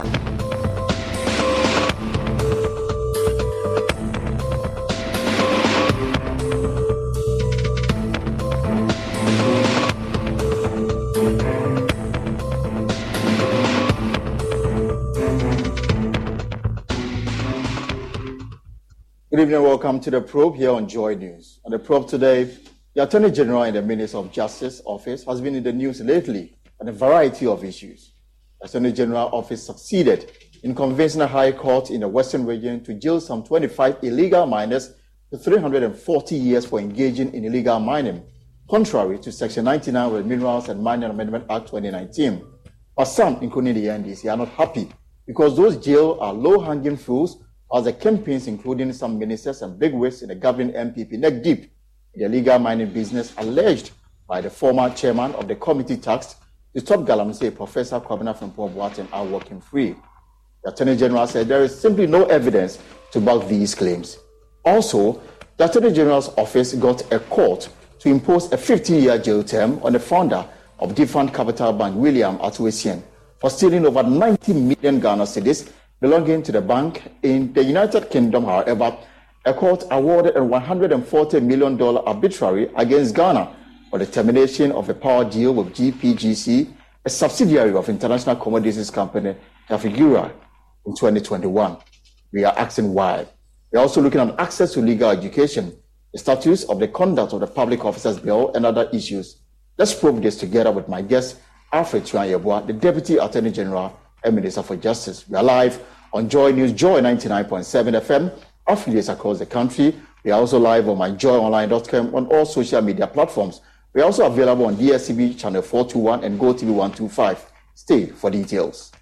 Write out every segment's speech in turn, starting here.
Good evening, welcome to the probe here on Joy News. On the probe today, the Attorney General in the Minister of Justice office has been in the news lately on a variety of issues. Attorney General office succeeded in convincing a high court in the Western region to jail some 25 illegal miners to 340 years for engaging in illegal mining, contrary to Section 99 of the Minerals and Mining Amendment Act 2019. But some, including the NDC, are not happy because those jails are low-hanging fruits as the campaigns, including some ministers and bigwigs in the governing NPP, neck deep in the illegal mining business alleged by the former chairman of the committee tasked to stop Galamsey, Professor Kwabena Frimpong Boateng, are working free. The Attorney General said there is simply no evidence to back these claims. Also, the Attorney General's office got a court to impose a 15-year jail term on the founder of Defunct Capital Bank, William Ato Essien, for stealing over 90 million Ghana cedis belonging to the bank. In the United Kingdom, however, a court awarded a $140 million arbitrary against Ghana for the termination of a power deal with GPGC, a subsidiary of international commodities company Trafigura, in 2021. We are asking why. We are also looking at access to legal education, the status of the conduct of the Public Officers Bill, and other issues. Let's probe this together with my guest, Alfred Tuan the Deputy Attorney General and Minister for Justice. We are live on Joy News, Joy 99.7 FM, affiliates across the country. We are also live on myjoyonline.com on all social media platforms. We are also available on DSTV channel 421 and GoTV 125. Stay for details.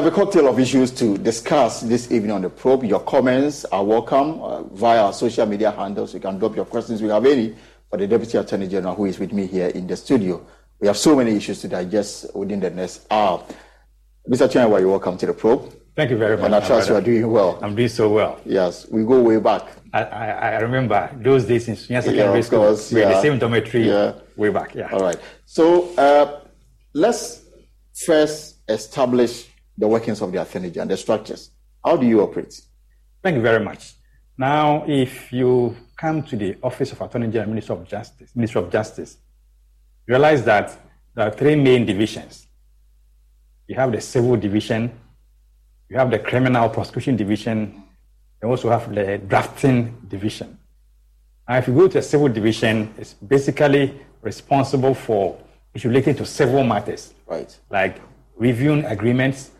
Have a cocktail of issues to discuss this evening on the probe. Your comments are welcome uh, via our social media handles. You can drop your questions. We have any for the Deputy Attorney General who is with me here in the studio. We have so many issues to digest within the next hour. Mr. Chenwa, you're welcome to the probe. Thank you very much. And I trust you are doing well. I'm doing so well. Yes, we go way back. I, I, I remember those days in Sunyani Secondary yeah, School. Course, we yeah. the same dormitory yeah. way back. Yeah. All right. So uh, let's first establish the workings of the Attorney General, and the structures. How do you operate? Thank you very much. Now, if you come to the Office of Attorney General, Minister of Justice, Minister of Justice, realize that there are three main divisions. You have the Civil Division, you have the Criminal Prosecution Division, you also have the Drafting Division. Now, if you go to the Civil Division, it's basically responsible for issues related to civil matters, right? Like reviewing agreements,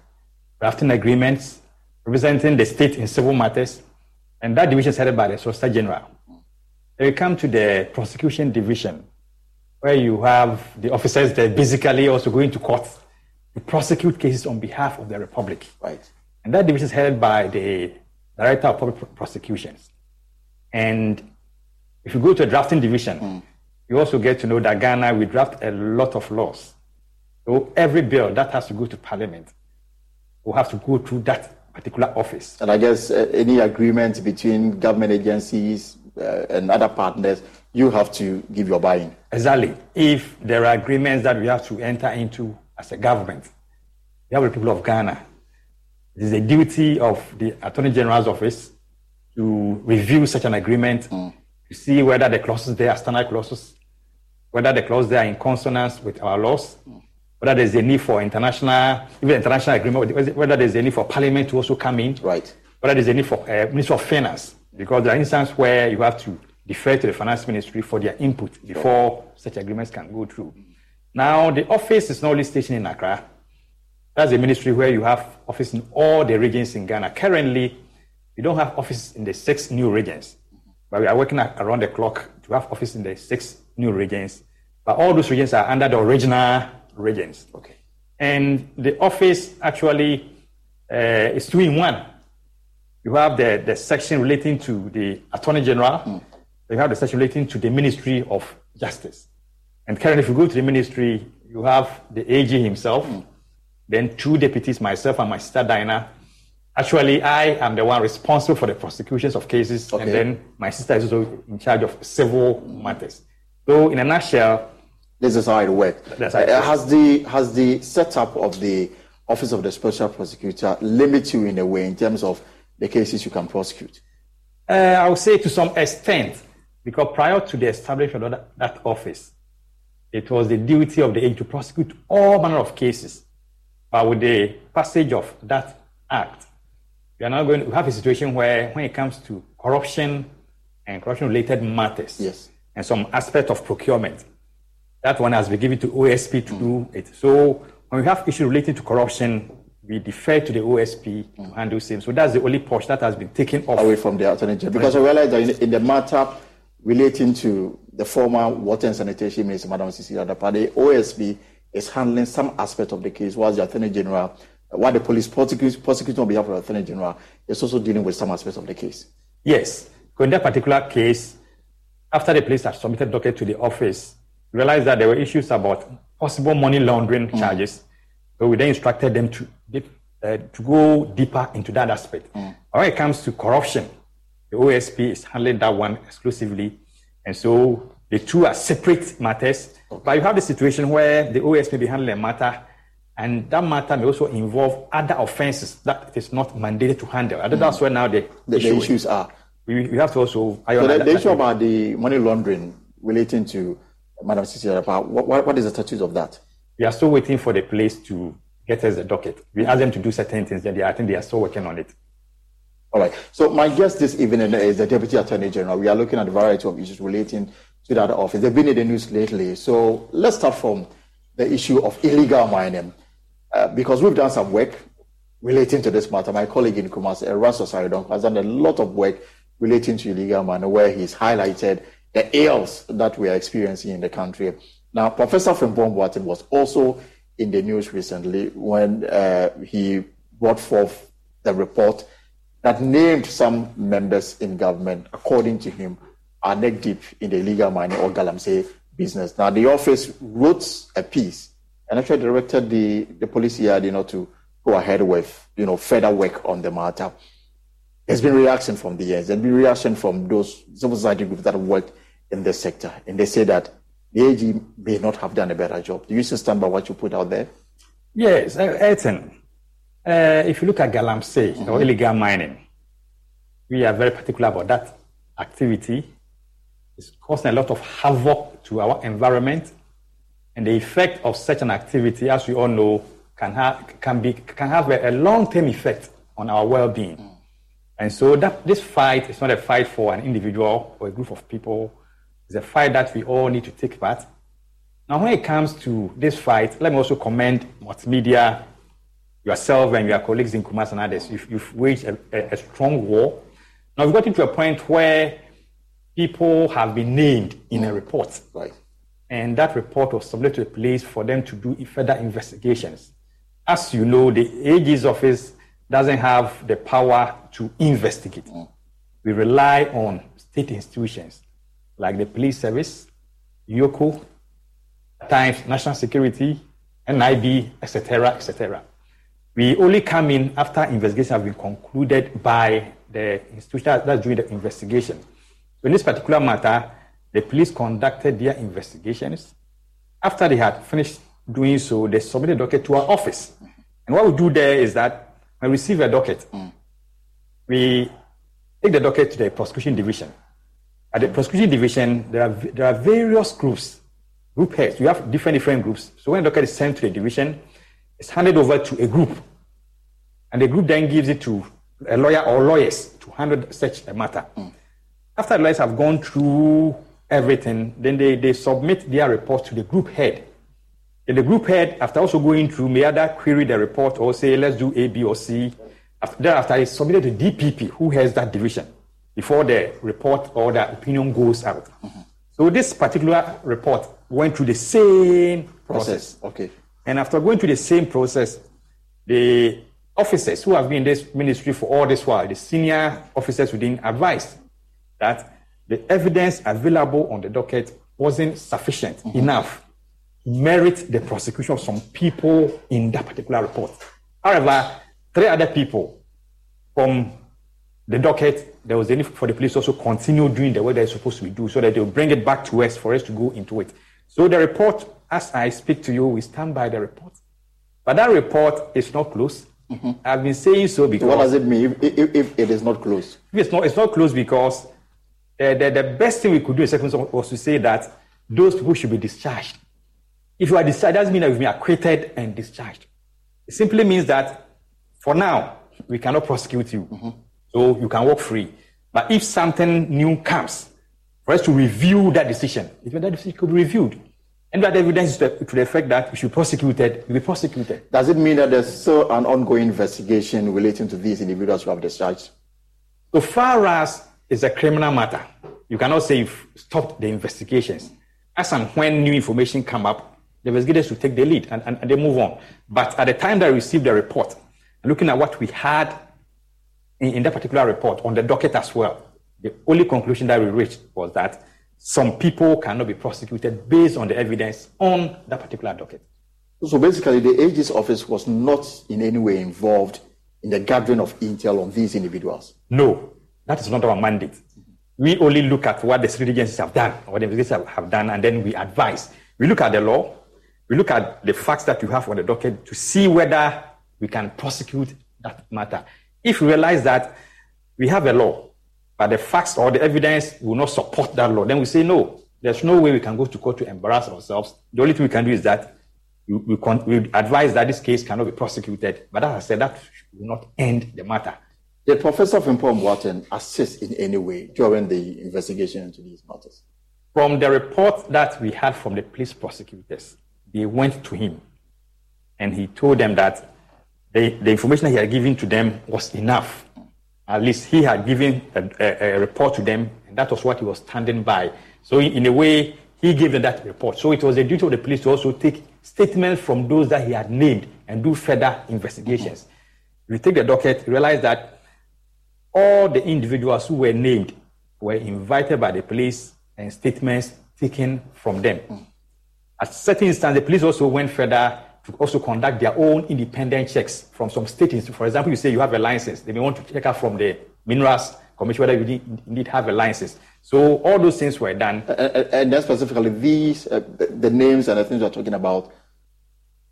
drafting agreements, representing the state in civil matters, and that division is headed by the Solicitor General. Then you come to the Prosecution Division, where you have the officers that basically also going to court to prosecute cases on behalf of the Republic. Right. And that division is headed by the Director of Public Prosecutions. And if you go to a drafting division, mm. you also get to know that Ghana, we draft a lot of laws. So every bill that has to go to Parliament will have to go through that particular office. And I guess uh, any agreement between government agencies uh, and other partners, you have to give your buy-in. Exactly. If there are agreements that we have to enter into as a government, we have the people of Ghana. It is the duty of the Attorney General's office to review such an agreement mm. to see whether the clauses there are standard clauses, whether the clauses there are in consonance with our laws, mm. Whether there's a need for international, even international agreement, whether there's a need for Parliament to also come in, right? Whether there's a need for uh, Minister of Finance, because there are instances where you have to defer to the Finance Ministry for their input before such agreements can go through. Now, the office is not only stationed in Accra. That's a ministry where you have office in all the regions in Ghana. Currently, we don't have office in the six new regions, but we are working around the clock to have office in the six new regions. But all those regions are under the original regions. Okay. And the office actually uh, is two in one. You have the, the section relating to the Attorney General. Mm. You have the section relating to the Ministry of Justice. And currently, if you go to the ministry, you have the AG himself, mm. then two deputies, myself and my sister Dinah. Actually, I am the one responsible for the prosecutions of cases, okay. and then my sister is also in charge of civil matters. So, in a nutshell, this is how it works. Uh, has the has the setup of the Office of the Special Prosecutor limit you in a way in terms of the cases you can prosecute? Uh, I would say to some extent, because prior to the establishment of that, that office, it was the duty of the AG to prosecute all manner of cases. But with the passage of that act, we are now going to have a situation where, when it comes to corruption and corruption-related matters, yes. and some aspect of procurement, that one has been given to OSP to mm. do it. So when we have issues relating to corruption, we defer to the OSP mm. to handle same. So that's the only push that has been taken off. Away from the Attorney General. Because I realize that in, in the matter relating to the former Water and Sanitation Minister, Madam Cecilia Dapaah, the OSP is handling some aspect of the case, while the Attorney General, while the police prosecute, prosecuting on behalf of the Attorney General is also dealing with some aspects of the case. Yes. So in that particular case, after the police had submitted docket to the office, realized that there were issues about possible money laundering mm. charges. So we then instructed them to, uh, to go deeper into that aspect. Mm. When it comes to corruption, the OSP is handling that one exclusively. And so the two are separate matters. But you have the situation where the OSP may be handling a matter, and that matter may also involve other offenses that it is not mandated to handle. I think mm. that's where now the, the, issue the issues are. We, we, have to also. So the, the issue about the money laundering relating to Madam Cecilia what, what, what is the status of that? We are still waiting for the police to get us a docket. We asked them to do certain things, and they, I think they are still working on it. All right. So my guest this evening is the Deputy Attorney General. We are looking at a variety of issues relating to that office. They've been in the news lately. So let's start from the issue of illegal mining, uh, because we've done some work relating to this matter. My colleague in Kumasi, Erastus Asare Donkor, has done a lot of work relating to illegal mining, where he's highlighted the ills that we are experiencing in the country. Now, Professor Frimpong Boateng was also in the news recently when uh, he brought forth the report that named some members in government, according to him, are neck deep in the illegal mining or galamsey business. Now, the office wrote a piece and actually directed the, the police here, you know, to go ahead with, you know, further work on the matter. There's been reaction from the years. There's been reaction from those civil society groups that have worked in this sector. And they say that the AG may not have done a better job. Do you stand by what you put out there? Yes, uh, Elton. Uh, if you look at Galamsey mm-hmm. or illegal mining, we are very particular about that activity. It's causing a lot of havoc to our environment, and the effect of such an activity, as we all know, can have can be can have a, a long-term effect on our well-being. Mm. And so that this fight is not a fight for an individual or a group of people. It's a fight that we all need to take part. Now, when it comes to this fight, let me also commend multimedia, yourself and your colleagues in Kumasi and others. You've, you've waged a, a, a, strong war. Now, we've gotten to a point where people have been named in a report. Right. And that report was submitted to the police for them to do further investigations. As you know, the AG's office doesn't have the power to investigate. Mm. We rely on state institutions like the police service, EOCO, Times, National Security, NIB, etc., etc. We only come in after investigations have been concluded by the institution that's doing the investigation. So in this particular matter, the police conducted their investigations. After they had finished doing so, they submitted the docket to our office. And what we do there is that when we receive a docket, mm. we take the docket to the prosecution division. At the prosecution division, there are, there are various groups, group heads. We have different, different groups. So when the docket is sent to the division, it's handed over to a group. And the group then gives it to a lawyer or lawyers to handle such a matter. Mm. After the lawyers have gone through everything, then they, they submit their report to the group head. And the group head, after also going through, may either query the report or say, let's do A, B, or C. After, thereafter, it's submitted to DPP, who has that division before the report or the opinion goes out. Mm-hmm. So this particular report went through the same process. process. Okay. And after going through the same process, the officers who have been in this ministry for all this while, the senior officers within advised that the evidence available on the docket wasn't sufficient mm-hmm. enough to merit the prosecution of some people in that particular report. However, three other people from the docket, there was a need for the police also continue doing the work they're supposed to be doing so that they'll bring it back to us for us to go into it. So the report, as I speak to you, we stand by the report. But that report is not closed. Mm-hmm. I've been saying so because. What does it mean if, if, if it is not closed? It's not, it's not closed because uh, the, the best thing we could do in second was to say that those people should be discharged. If you are discharged, that doesn't mean that you've been acquitted and discharged. It simply means that for now, we cannot prosecute you. Mm-hmm. So you can walk free. But if something new comes, for us to review that decision, if that decision could be reviewed, and that evidence to the, to the effect that we should prosecute it, we be prosecuted. Does it mean that there's still an ongoing investigation relating to these individuals who have discharged? So far as it's a criminal matter, you cannot say you've stopped the investigations. As and when new information come up, the investigators will take the lead and, and, and they move on. But at the time that I received the report, looking at what we had in, in that particular report on the docket as well, the only conclusion that we reached was that some people cannot be prosecuted based on the evidence on that particular docket. So basically, the AG's office was not in any way involved in the gathering of intel on these individuals. No, that is not our mandate. We only look at what the security agencies have done, what the investigators have done, and then we advise. We look at the law, we look at the facts that you have on the docket to see whether we can prosecute that matter. If we realize that we have a law but the facts or the evidence will not support that law, then we say no. There's no way we can go to court to embarrass ourselves. The only thing we can do is that we, we, con- we advise that this case cannot be prosecuted. But as I said, that will not end the matter. Did Professor Frimpong Boateng assist in any way during the investigation into these matters? From the report that we had from the police prosecutors, they went to him and he told them that the, the information he had given to them was enough at least he had given a, a, a, report to them, and that was what he was standing by. So, in a way, he gave them that report. So, it was a duty of the police to also take statements from those that he had named and do further investigations. We take the docket, realize that all the individuals who were named were invited by the police and statements taken from them. Mm. At certain instance, the police also went further to also conduct their own independent checks from some states. For example, you say you have a license. They may want to check out from the minerals commission whether you indeed have a license. So all those things were done. and then specifically, these uh, the, names and the things we're talking about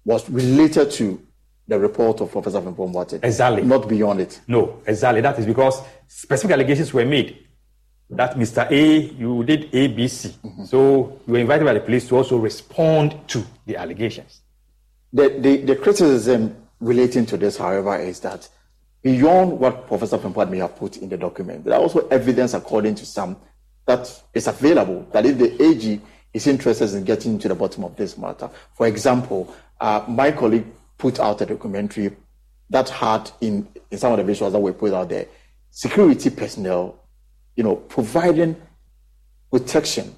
was related to the report of Professor Frimpong Boateng. Exactly. Not beyond it. No, exactly. That is because specific allegations were made that Mr. A, you did ABC. Mm-hmm. So you were invited by the police to also respond to the allegations. The, the, the criticism relating to this, however, is that beyond what Professor Frimpong may have put in the document, there are also evidence, according to some, that is available that if the AG is interested in getting to the bottom of this matter, for example, uh, my colleague put out a documentary that had in, in some of the visuals that were put out there, security personnel, you know, providing protection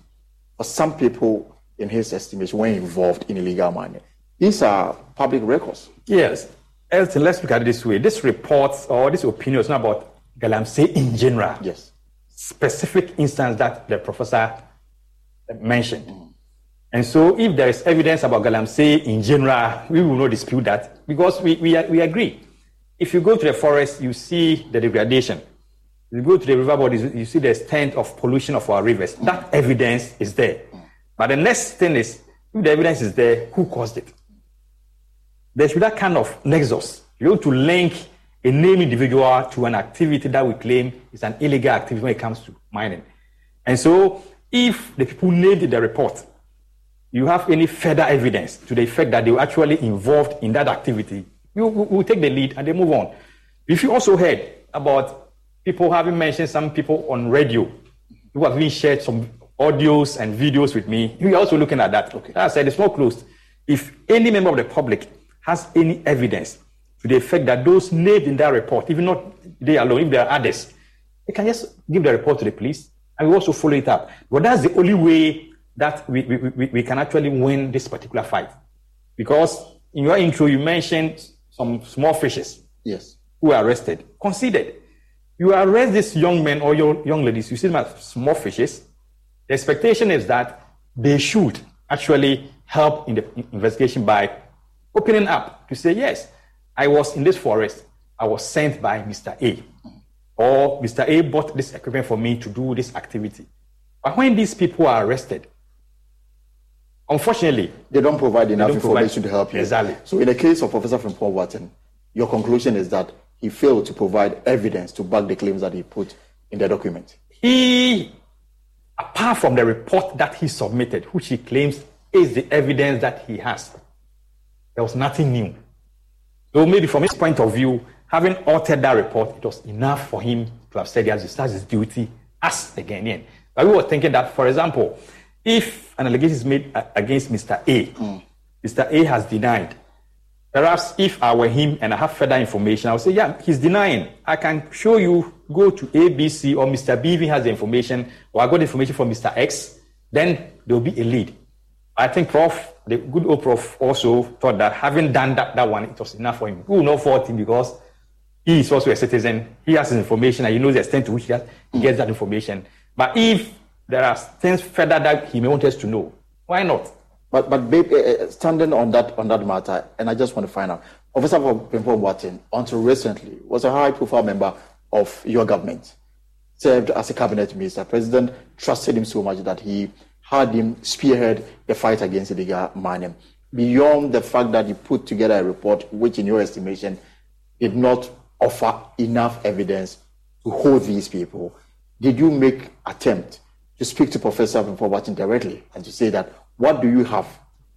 for some people in his estimation were involved in illegal mining. These are public records. Yes. Elton, let's look at it this way. This report or this opinion is not about Galamsey in general. Yes. Specific instance that the professor mentioned. Mm. And so if there is evidence about Galamsey in general, we will not dispute that because we, we, we agree. If you go to the forest, you see the degradation. If you go to the river bodies, you see the extent of pollution of our rivers. Mm. That evidence is there. But the next thing is, if the evidence is there, who caused it? There should be that kind of nexus. You're able to link a named individual to an activity that we claim is an illegal activity when it comes to mining. And so, if the people named in the report, you have any further evidence to the effect that they were actually involved in that activity, you will take the lead and they move on. If you also heard about people having mentioned some people on radio who have been shared some audios and videos with me, we are also looking at that. Okay. As I said, it's not closed. If any member of the public has any evidence to the effect that those named in that report, even not they alone, if there are others, they can just give the report to the police and we also follow it up. But that's the only way that we, we, we, we can actually win this particular fight. Because in your intro, you mentioned some small fishes. Yes. Who were arrested, considered. You arrest these young men or your young ladies, you see them as small fishes. The expectation is that they should actually help in the investigation by opening up to say, yes, I was in this forest. I was sent by Mr. A. Or Mr. A bought this equipment for me to do this activity. But when these people are arrested, unfortunately, they don't provide enough don't information provide, to help you. Exactly. So, in the case of Professor Frimpong Boateng, your conclusion is that he failed to provide evidence to back the claims that he put in the document. He, apart from the report that he submitted, which he claims is the evidence that he has, there was nothing new. So maybe from his point of view, having altered that report, it was enough for him to have said he has discharged his duty as a Ghanaian. But we were thinking that, for example, if an allegation is made against Mr. A, mm. Mr. A has denied. Perhaps if I were him and I have further information, I would say, yeah, he's denying. I can show you, go to ABC or Mr. B even has the information, or I got the information from Mr. X, then there will be a lead. I think Prof, the good old Prof also thought that having done that, that one, it was enough for him. We will not fault him because he is also a citizen. He has his information and he knows the extent to which he, has, he gets that information. But if there are things further that he may want us to know, why not? But but babe, uh, standing on that on that matter, and I just want to find out, Officer Frimpong Boateng, until recently, was a high-profile member of your government, served as a cabinet minister. President trusted him so much that he had him spearhead the fight against illegal mining. Beyond the fact that he put together a report, which in your estimation did not offer enough evidence to hold these people, did you make attempt to speak to Professor Boateng directly and to say that what do you have,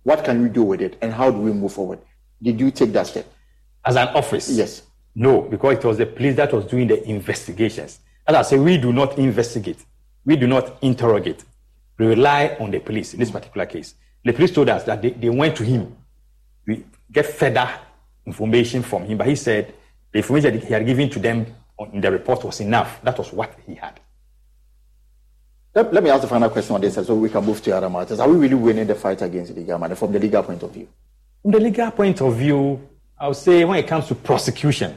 what can we do with it, and how do we move forward? Did you take that step? As an office? Yes. No, because it was the police that was doing the investigations. As I say, we do not investigate. We do not interrogate we rely on the police in this particular case. The police told us that they, they went to him. We get further information from him, but he said the information that he had given to them in the report was enough. That was what he had. Let, let me ask the final question on this so we can move to other matters. Are we really winning the fight against illegal money from the legal point of view? From the legal point of view, I would say when it comes to prosecution,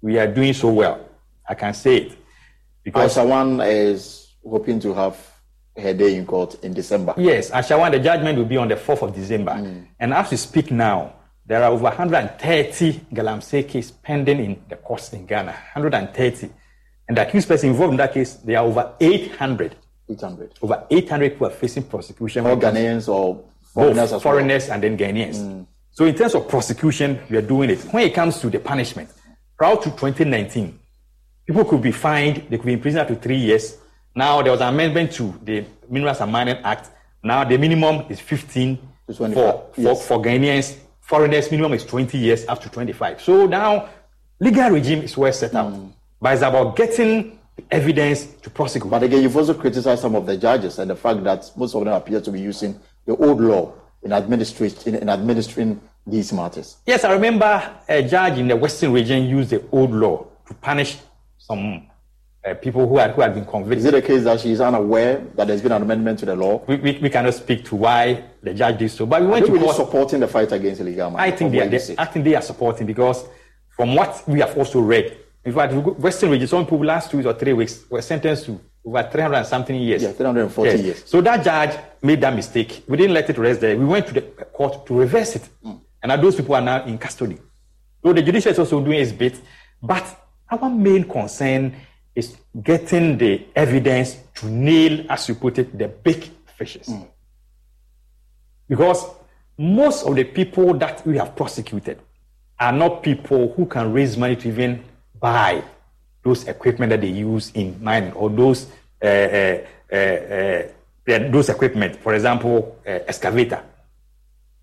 we are doing so well. I can say it. Because one is hoping to have her day in court in December. Yes, Aisha Huang, the judgment will be on the 4th of December. Mm. And as we speak now, there are over 130 galamsey cases pending in the courts in Ghana. 130. And the accused person involved in that case, there are over 800. 800. Over 800 people are facing prosecution. All Ghanaians or foreigners? Both foreigners well. and then Ghanaians. Mm. So in terms of prosecution, we are doing it. When it comes to the punishment, prior to 2019, people could be fined, they could be imprisoned up to three years. Now there was an amendment to the Minerals and Mining Act. Now the minimum is 15 for, for, yes. for Ghanaians. Foreigners, minimum is 20 years up to 25. So now legal regime is well set out. Mm. But it's about getting evidence to prosecute. But again, you've also criticized some of the judges and the fact that most of them appear to be using the old law in, administrat- in, in administering these matters. Yes, I remember a judge in the Western region used the old law to punish some uh, people who had, who had been convicted. Is it a case that she is unaware that there's been an amendment to the law? We, we, we cannot speak to why the judge did so. But we went to really court. supporting the fight against illegal mining. I think they are, they, I think they are supporting because from what we have also read, in fact, Western region, some people last two weeks or three weeks were sentenced to over 300 and something years. Yeah, 340 yes. years. So that judge made that mistake. We didn't let it rest there. We went to the court to reverse it. Mm. And those people are now in custody. So the judiciary is also doing its bit. But our main concern is getting the evidence to nail, as you put it, the big fishes. Mm. Because most of the people that we have prosecuted are not people who can raise money to even buy those equipment that they use in mining or those uh, uh, uh, uh those equipment, for example, uh, excavator.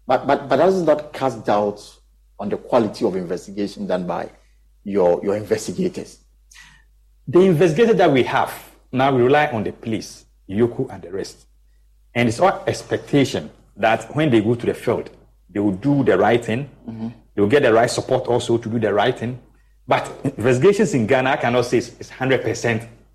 But, but, but doesn't cast doubt on the quality of investigation done by your, your investigators? The investigators that we have, now we rely on the police, EOCO and the rest. And it's our expectation that when they go to the field, they will do the right thing. Mm-hmm. They will get the right support also to do the right thing. But investigations in Ghana, I cannot say it's 100%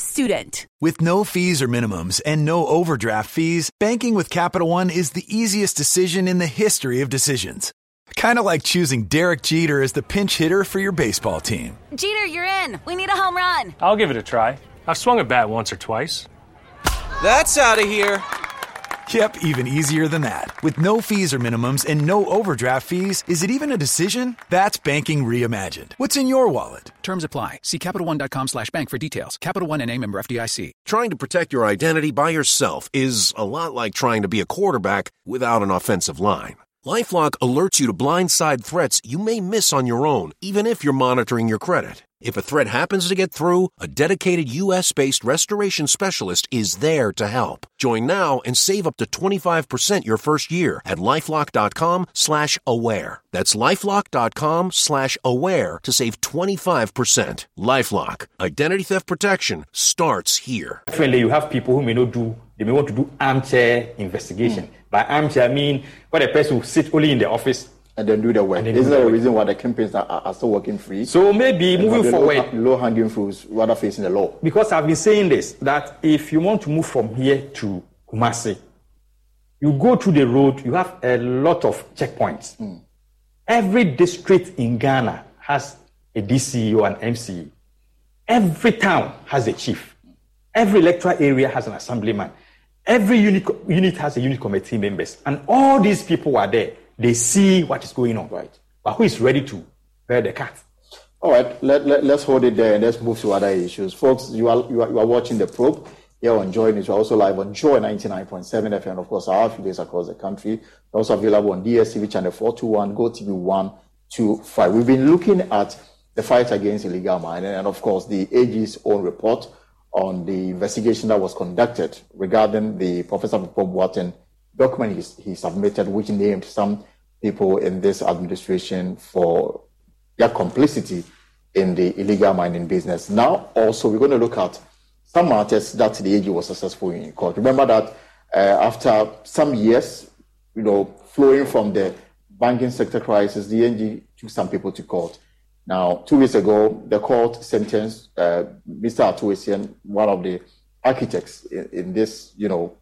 student. With no fees or minimums and no overdraft fees, banking with Capital One is the easiest decision in the history of decisions. Kind of like choosing Derek Jeter as the pinch hitter for your baseball team. Jeter, you're in. We need a home run. I'll give it a try. I've swung a bat once or twice. That's out of here. Yep, even easier than that. With no fees or minimums and no overdraft fees, is it even a decision? That's banking reimagined. What's in your wallet? Terms apply. See CapitalOne.com slash bank for details. Capital One and a member FDIC. Trying to protect your identity by yourself is a lot like trying to be a quarterback without an offensive line. LifeLock alerts you to blindside threats you may miss on your own, even if you're monitoring your credit. If a threat happens to get through, a dedicated U.S.-based restoration specialist is there to help. Join now and save up to 25% your first year at lifelock.com slash aware. That's lifelock.com slash aware to save 25%. LifeLock. Identity theft protection starts here. Definitely, you have people who may not do, they may want to do armchair investigation. Mm. By armchair, I mean where a person will sit only in the office and then do the work. This is there a reason why the campaigns are, are still working free? So maybe moving forward, low, low hanging fruits rather facing the law. Because I've been saying this that if you want to move from here to Kumasi, you go through the road, you have a lot of checkpoints. Mm. Every district in Ghana has a DCE or an MCE. Every town has a chief. Every electoral area has an assemblyman. Every unit, unit has a unit committee members. And all these people are there they see what is going on, right? But who is ready to bear the cat? All right, let, let, us hold it there and let's move to other issues. Folks, you are, you are, you are watching The Probe here on Joy News. We're also live on Joy 99.7 FM, and of course, our affiliates across the country. We're also available on DSTV channel 421, GoTV 125. We've been looking at the fight against illegal mining and, of course, the AG's own report on the investigation that was conducted regarding the Professor Bob Watson document he, he submitted, which named some people in this administration for their complicity in the illegal mining business. Now, also, we're going to look at some matters that the AG was successful in court. Remember that uh, after some years, you know, flowing from the banking sector crisis, the AG took some people to court. Now, two weeks ago, the court sentenced uh, Mr. Ato Essien, one of the architects in, in this, you know,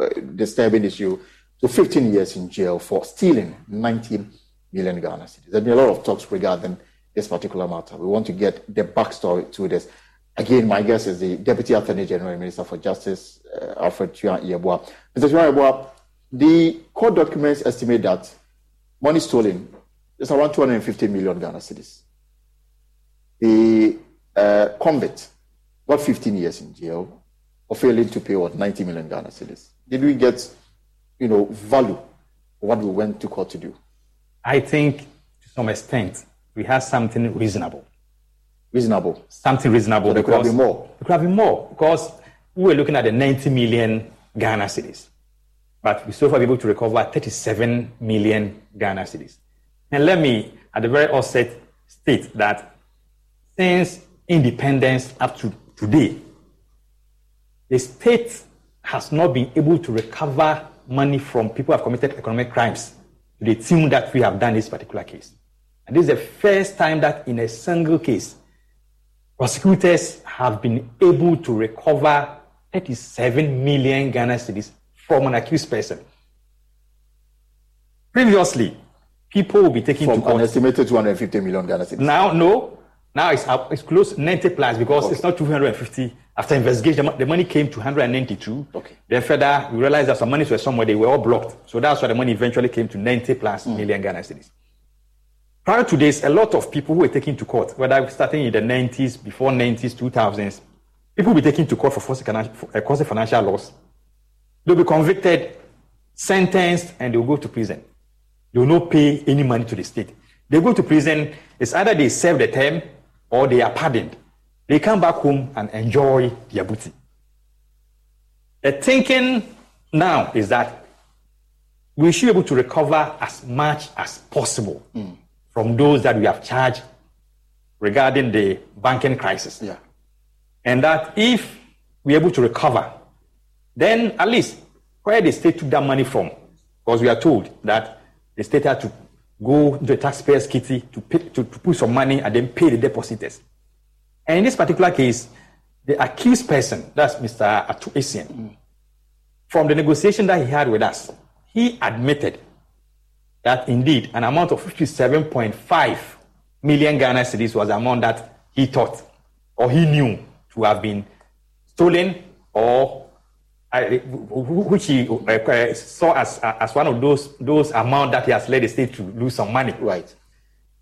uh, disturbing issue, to 15 years in jail for stealing 19 million Ghana cedis. There's been a lot of talks regarding this particular matter. We want to get the backstory to this. Again, my guest is the Deputy Attorney General and Minister for Justice, uh, Alfred Tuah Yeboah. Mr. Tuah Yeboah, the court documents estimate that money stolen is around 250 million Ghana cedis. The uh, convict got 15 years in jail for failing to pay what 90 million Ghana cedis. Did we get, you know, value what we went to court to do? I think to some extent we have something reasonable. Reasonable. Something reasonable. So there could have been more. There could have been more because we were looking at the 90 million Ghana cedis, but we so far be able to recover 37 million Ghana cedis. And let me, at the very outset, state that since independence up to today, the state has not been able to recover money from people who have committed economic crimes to the tune that we have done this particular case. And this is the first time that in a single case, prosecutors have been able to recover 37 million Ghana cedis from an accused person. Previously, people will be taken from to court. an estimated 250 million Ghana cedis. Now, no, now it's up, it's close 90 plus because okay. it's not 250. After investigation, the money came to 192. Okay. Then further, we realized that some monies were somewhere, they were all blocked. So that's why the money eventually came to 90 plus mm. million Ghana cedis. Prior to this, a lot of people who were taken to court, whether starting in the 90s, before 90s, 2000s, people will be taken to court for uh, causing financial loss. They'll be convicted, sentenced, and they'll go to prison. They will not pay any money to the state. They go to prison, it's either they serve the term or they are pardoned. They come back home and enjoy their booty. The thinking now is that we should be able to recover as much as possible mm. from those that we have charged regarding the banking crisis. Yeah. And that if we're able to recover, then at least where the state took that money from, because we are told that the state had to go to the taxpayer's kitty to, pay, to, to put some money and then pay the depositors. And in this particular case, the accused person, that's Mr. Ato Essien, mm. from the negotiation that he had with us, he admitted that indeed an amount of 57.5 million Ghana cedis was the amount that he thought or he knew to have been stolen or which he uh, uh, saw as uh, as one of those those amount that he has led the state to lose some money. Right.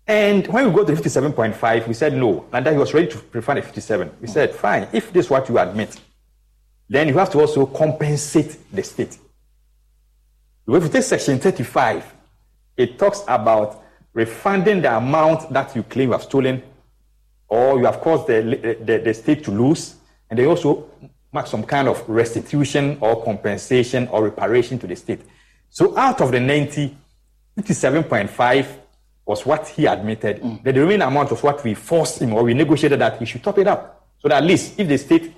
And when we go to 57.5, we said no, and that he was ready to refund the 57. We said, fine, if this is what you admit, then you have to also compensate the state. If you take section 35, it talks about refunding the amount that you claim you have stolen or you have caused the, the, the state to lose, and they also mark some kind of restitution or compensation or reparation to the state. So out of the 90, 57.5 was what he admitted. Mm. The remaining amount was what we forced him or we negotiated that he should top it up. So that at least if the state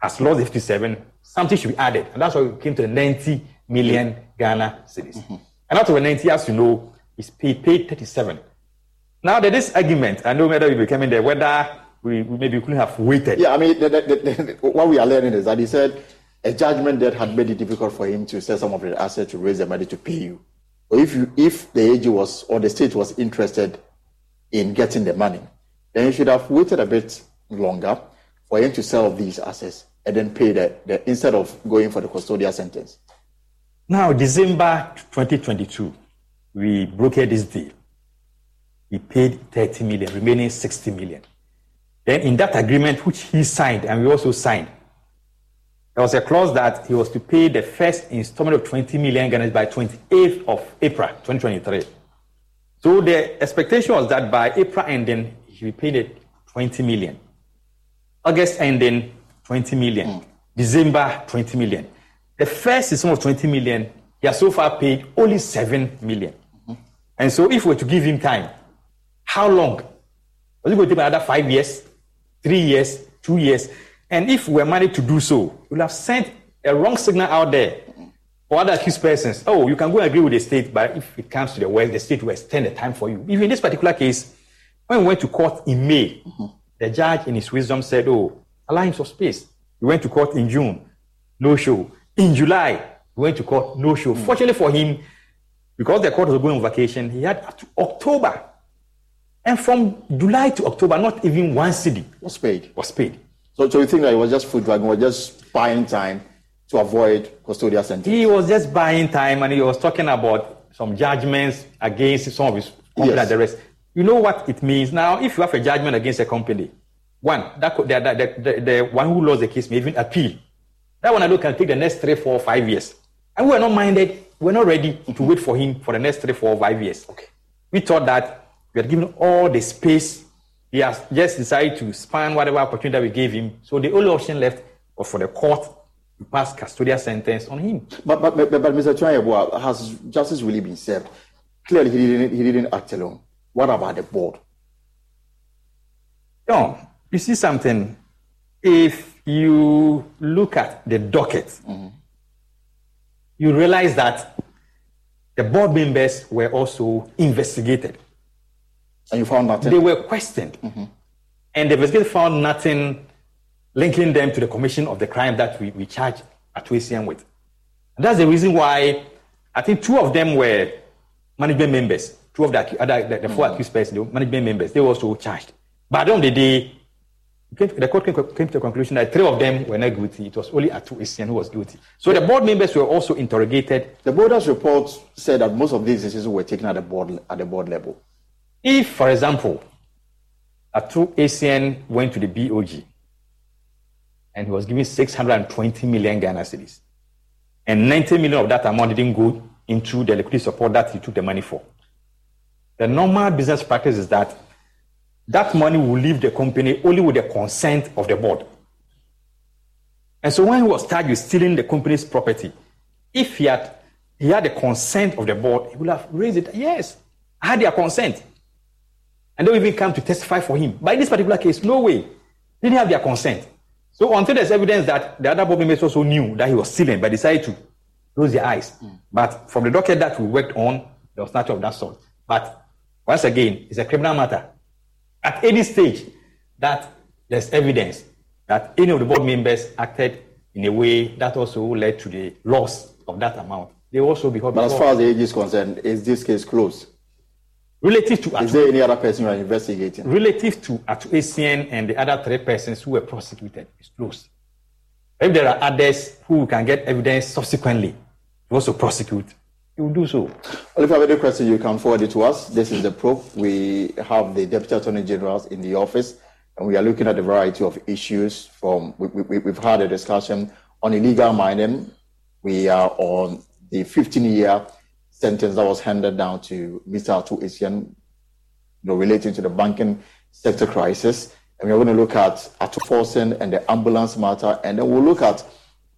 has lost the 57, something should be added. And that's why we came to the 90 million Ghana cedis. Mm-hmm. And out of the 90, as you know, is paid, paid 37. Now, there is argument, I know whether we became in there, whether we, we maybe couldn't have waited. Yeah, I mean, the, the, the, what we are learning is that he said a judgment that had made it difficult for him to sell some of the assets to raise the money to pay you. If you, if the AG was or the state was interested in getting the money, then you should have waited a bit longer for him to sell these assets and then pay the, the instead of going for the custodial sentence. Now, December 2022, we brokered this deal. We paid 30 million, remaining 60 million. Then in that agreement, which he signed and we also signed, there was a clause that he was to pay the first installment of 20 million Ghana by 28th of April 2023. So the expectation was that by April ending, he pay the 20 million. August ending, 20 million. Mm. December, 20 million. The first installment of 20 million, he has so far paid only 7 million. Mm-hmm. And so if we were to give him time, how long Was it going to take another five years, three years, two years? And if we're managed to do so, we'll have sent a wrong signal out there for other accused persons. Oh, you can go and agree with the state, but if it comes to the West, the state will extend the time for you. Even in this particular case, when we went to court in May, mm-hmm. the judge in his wisdom said, Oh, allow him some space. We went to court in June, no show. In July, we went to court, no show. Mm-hmm. Fortunately for him, because the court was going on vacation, he had up to October. And from July to October, not even one cedi was paid. Was paid. So, so you think that it was just food dragging, was just buying time to avoid custodial sentence? He was just buying time and he was talking about some judgments against some of his company yes. the rest. You know what it means? Now, if you have a judgment against a company, one, that, the, the, the, the one who lost the case may even appeal. That one alone can take the next three, four, five years. And we are not minded, we're not ready to mm-hmm. wait for him for the next three, four, five years. Okay. We thought that we had given all the space. He has just decided to span whatever opportunity that we gave him. So the only option left was for the court to pass custodial sentence on him. But, but, but, but Mr. Tuah-Yeboah, has justice really been served? Clearly, he didn't, he didn't act alone. What about the board? No, you see something. If you look at the docket, mm-hmm you realize that the board members were also investigated. And you found nothing? They were questioned. Mm-hmm. And the investigator found nothing linking them to the commission of the crime that we, we charged Ato-Essien with. And that's the reason why I think two of them were management members. Two of the, other, the, the four mm-hmm. accused persons, the management members, they were also charged. But at the end of the day, the court came, came, to the conclusion that three of them were not guilty. It was only Ato-Essien who was guilty. So the board members were also interrogated. The board's report said that most of these decisions were taken at the board at the board level. If, for example, Ato-Essien went to the BOG and he was given 620 million Ghana cedis, and 90 million of that amount didn't go into the liquidity support that he took the money for. The normal business practice is that that money will leave the company only with the consent of the board. And so when he was charged with stealing the company's property, if he had he had the consent of the board, he would have raised it. Yes, I had their consent. And they will even come to testify for him. But in this particular case, no way. They didn't have their consent. So until there's evidence that the other board members also knew that he was stealing, but decided to close their eyes. Mm. But from the docket that we worked on, there was nothing of that sort. But once again, it's a criminal matter at any stage that there's evidence that any of the board members acted in a way that also led to the loss of that amount, they also be held. But as far as the age is concerned, is this case closed? Relative to is there any other person you are investigating? Relative to Ato-Essien and the other three persons who were prosecuted, it's closed. If there are others who can get evidence subsequently to also prosecute, you will do so. Well, if you have any question, you can forward it to us. This is the probe. We have the Deputy Attorney General in the office, and we are looking at a variety of issues. From we, we, we've had a discussion on illegal mining. We are on the 15-year sentence that was handed down to Mr. Ato-Essien, you know, relating to the banking sector crisis. And we're going to look at Ato-Forson and the ambulance matter, and then we'll look at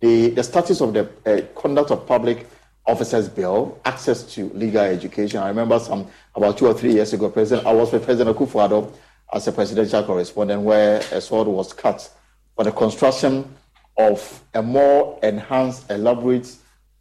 the, the status of the uh, conduct of public officers bill, access to legal education. I remember some about two or three years ago, President I was with President Akufo-Addo as a presidential correspondent, where a sword was cut for the construction of a more enhanced, elaborate,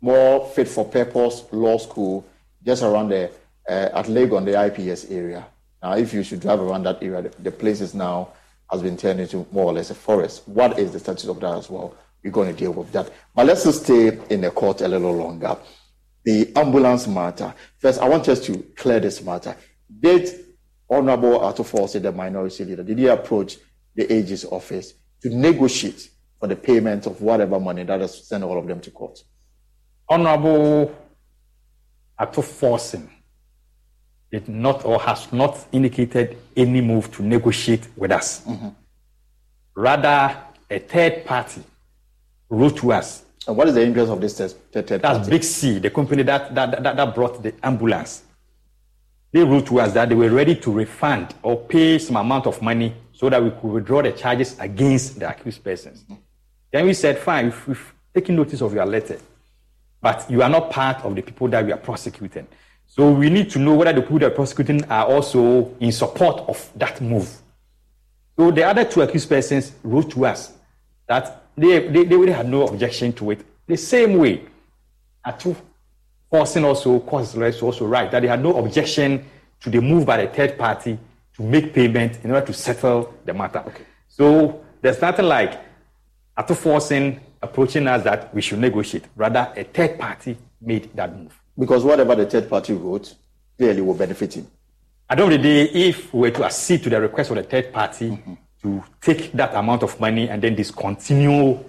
more fit for purpose law school just around the uh, at Legon, the IPS area. Now, if you should drive around that area, the, the place is now has been turned into more or less a forest. What is the status of that as well? we're going to deal with that. But let's just stay in the court a little longer. The ambulance matter. First, I want us to clear this matter. Did Honorable Ato-Forson, the minority leader, did he approach the AG's office to negotiate for the payment of whatever money that has sent all of them to court? Honorable Ato-Forson did not or has not indicated any move to negotiate with us. Mm-hmm. Rather, a third party wrote to us. And what is the interest of this third party? That's Big C, the company that, that, that, that brought the ambulance. They wrote to us that they were ready to refund or pay some amount of money so that we could withdraw the charges against the accused persons. Mm-hmm. Then we said, fine, we've taken notice of your letter, but you are not part of the people that we are prosecuting. So we need to know whether the people that are prosecuting are also in support of that move. So the other two accused persons wrote to us that they, they, they really had no objection to it. The same way, Ato Forson also, cause also right, that they had no objection to the move by the third party to make payment in order to settle the matter. Okay. So there's nothing like Ato Forson approaching us that we should negotiate. Rather, a third party made that move. Because whatever the third party wrote clearly will benefit him. At the end of the day, if we were to accede to the request of the third party mm-hmm. to take that amount of money and then discontinue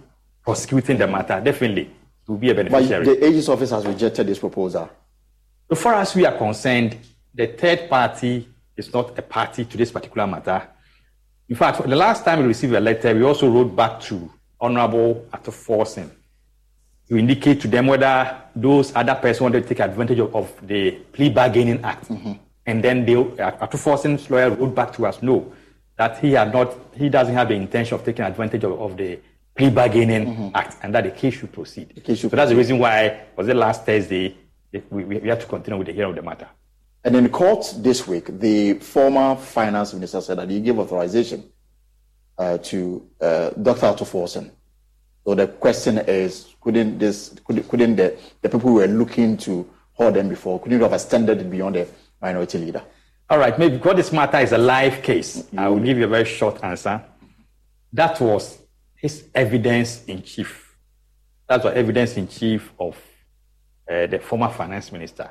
prosecuting the matter, definitely it will be a beneficiary. But the AG's office has rejected this proposal. So far as we are concerned, the third party is not a party to this particular matter. In fact, the last time we received a letter, we also wrote back to Honorable Ato Forson to indicate to them whether those other persons wanted to take advantage of, of the plea bargaining act. Mm-hmm. And then they, Ato Forson's lawyer wrote back to us, no, that he had not, he doesn't have the intention of taking advantage of, of the plea bargaining mm-hmm. act, and that the case should proceed. Case should so proceed. that's the reason why was it last Thursday we, we, we had to continue with the hearing of the matter. And in court this week, the former finance minister said that he gave authorization uh, to uh, Dr. Ato Forson. So the question is, couldn't this, could, couldn't the, the people who were looking to hold them before, couldn't have extended it beyond the minority leader? All right, maybe because this matter is a live case, mm-hmm. I will give you a very short answer. That was his evidence in chief. That's the evidence in chief of uh, the former finance minister.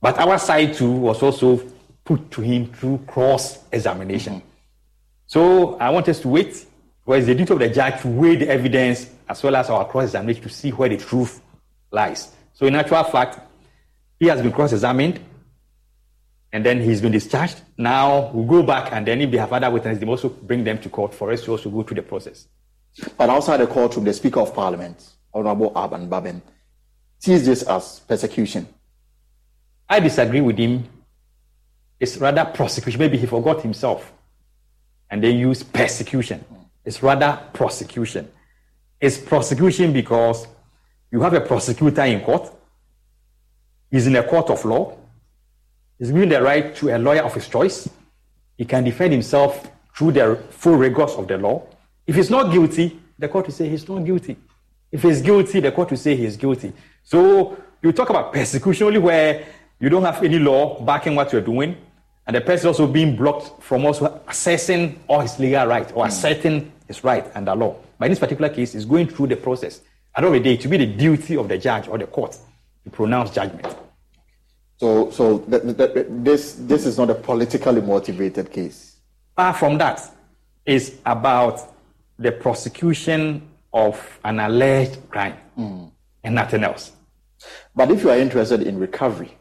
But our side too was also put to him through cross examination. Mm-hmm. So I want us to wait. Where it's the duty of the judge to weigh the evidence as well as our cross examination to see where the truth lies. So, in actual fact, he has been cross examined and then he's been discharged. Now we we'll go back and then if they have other witnesses, they also bring them to court for us to also go through the process. But outside the courtroom, the Speaker of Parliament, Honorable Alban Bagbin, sees this as persecution. I disagree with him. It's rather prosecution. Maybe he forgot himself and they use persecution. It's rather prosecution. It's prosecution because you have a prosecutor in court. He's in a court of law. He's given the right to a lawyer of his choice. He can defend himself through the full rigors of the law. If he's not guilty, the court will say he's not guilty. If he's guilty, the court will say he's guilty. So you talk about persecution only where you don't have any law backing what you're doing, and the person also being blocked from also assessing all his legal right or mm. asserting his right under law. But in this particular case, is going through the process. At the end of the day, to be the duty of the judge or the court to pronounce judgment. So, so th- th- th- this this is not a politically motivated case. Far from that, it's about the prosecution of an alleged crime mm. and nothing else. But if you are interested in recovery,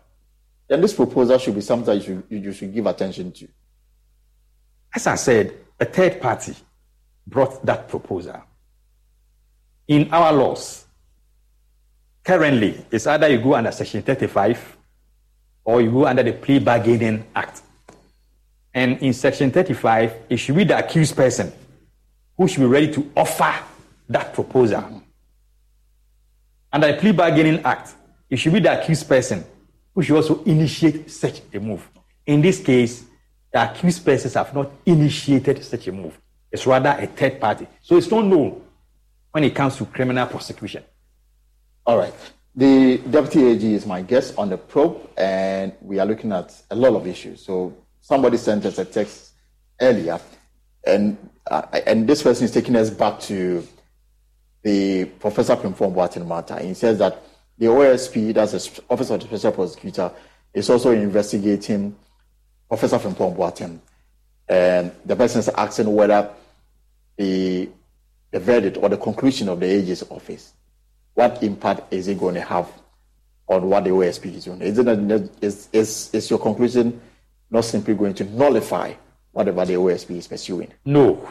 then this proposal should be something you should, you should give attention to. As I said, a third party brought that proposal. In our laws, currently, it's either you go under Section 35 or you go under the Plea Bargaining Act. And in Section 35, it should be the accused person who should be ready to offer that proposal. Under the Plea Bargaining Act, it should be the accused person who should also initiate such a move. In this case, the accused persons have not initiated such a move. It's rather a third party. So it's not known when it comes to criminal prosecution. All right. The deputy AG is my guest on the probe, and we are looking at a lot of issues. So somebody sent us a text earlier, and uh, and this person is taking us back to the Professor Frimpong Boateng matter. He says that the OSP, that's the Office of the Special Prosecutor, is also investigating Professor Frimpong Boateng. And the person is asking whether the, the verdict or the conclusion of the AG's office, what impact is it going to have on what the OSP is doing? Is, it, is, is, is your conclusion not simply going to nullify whatever the OSP is pursuing? No.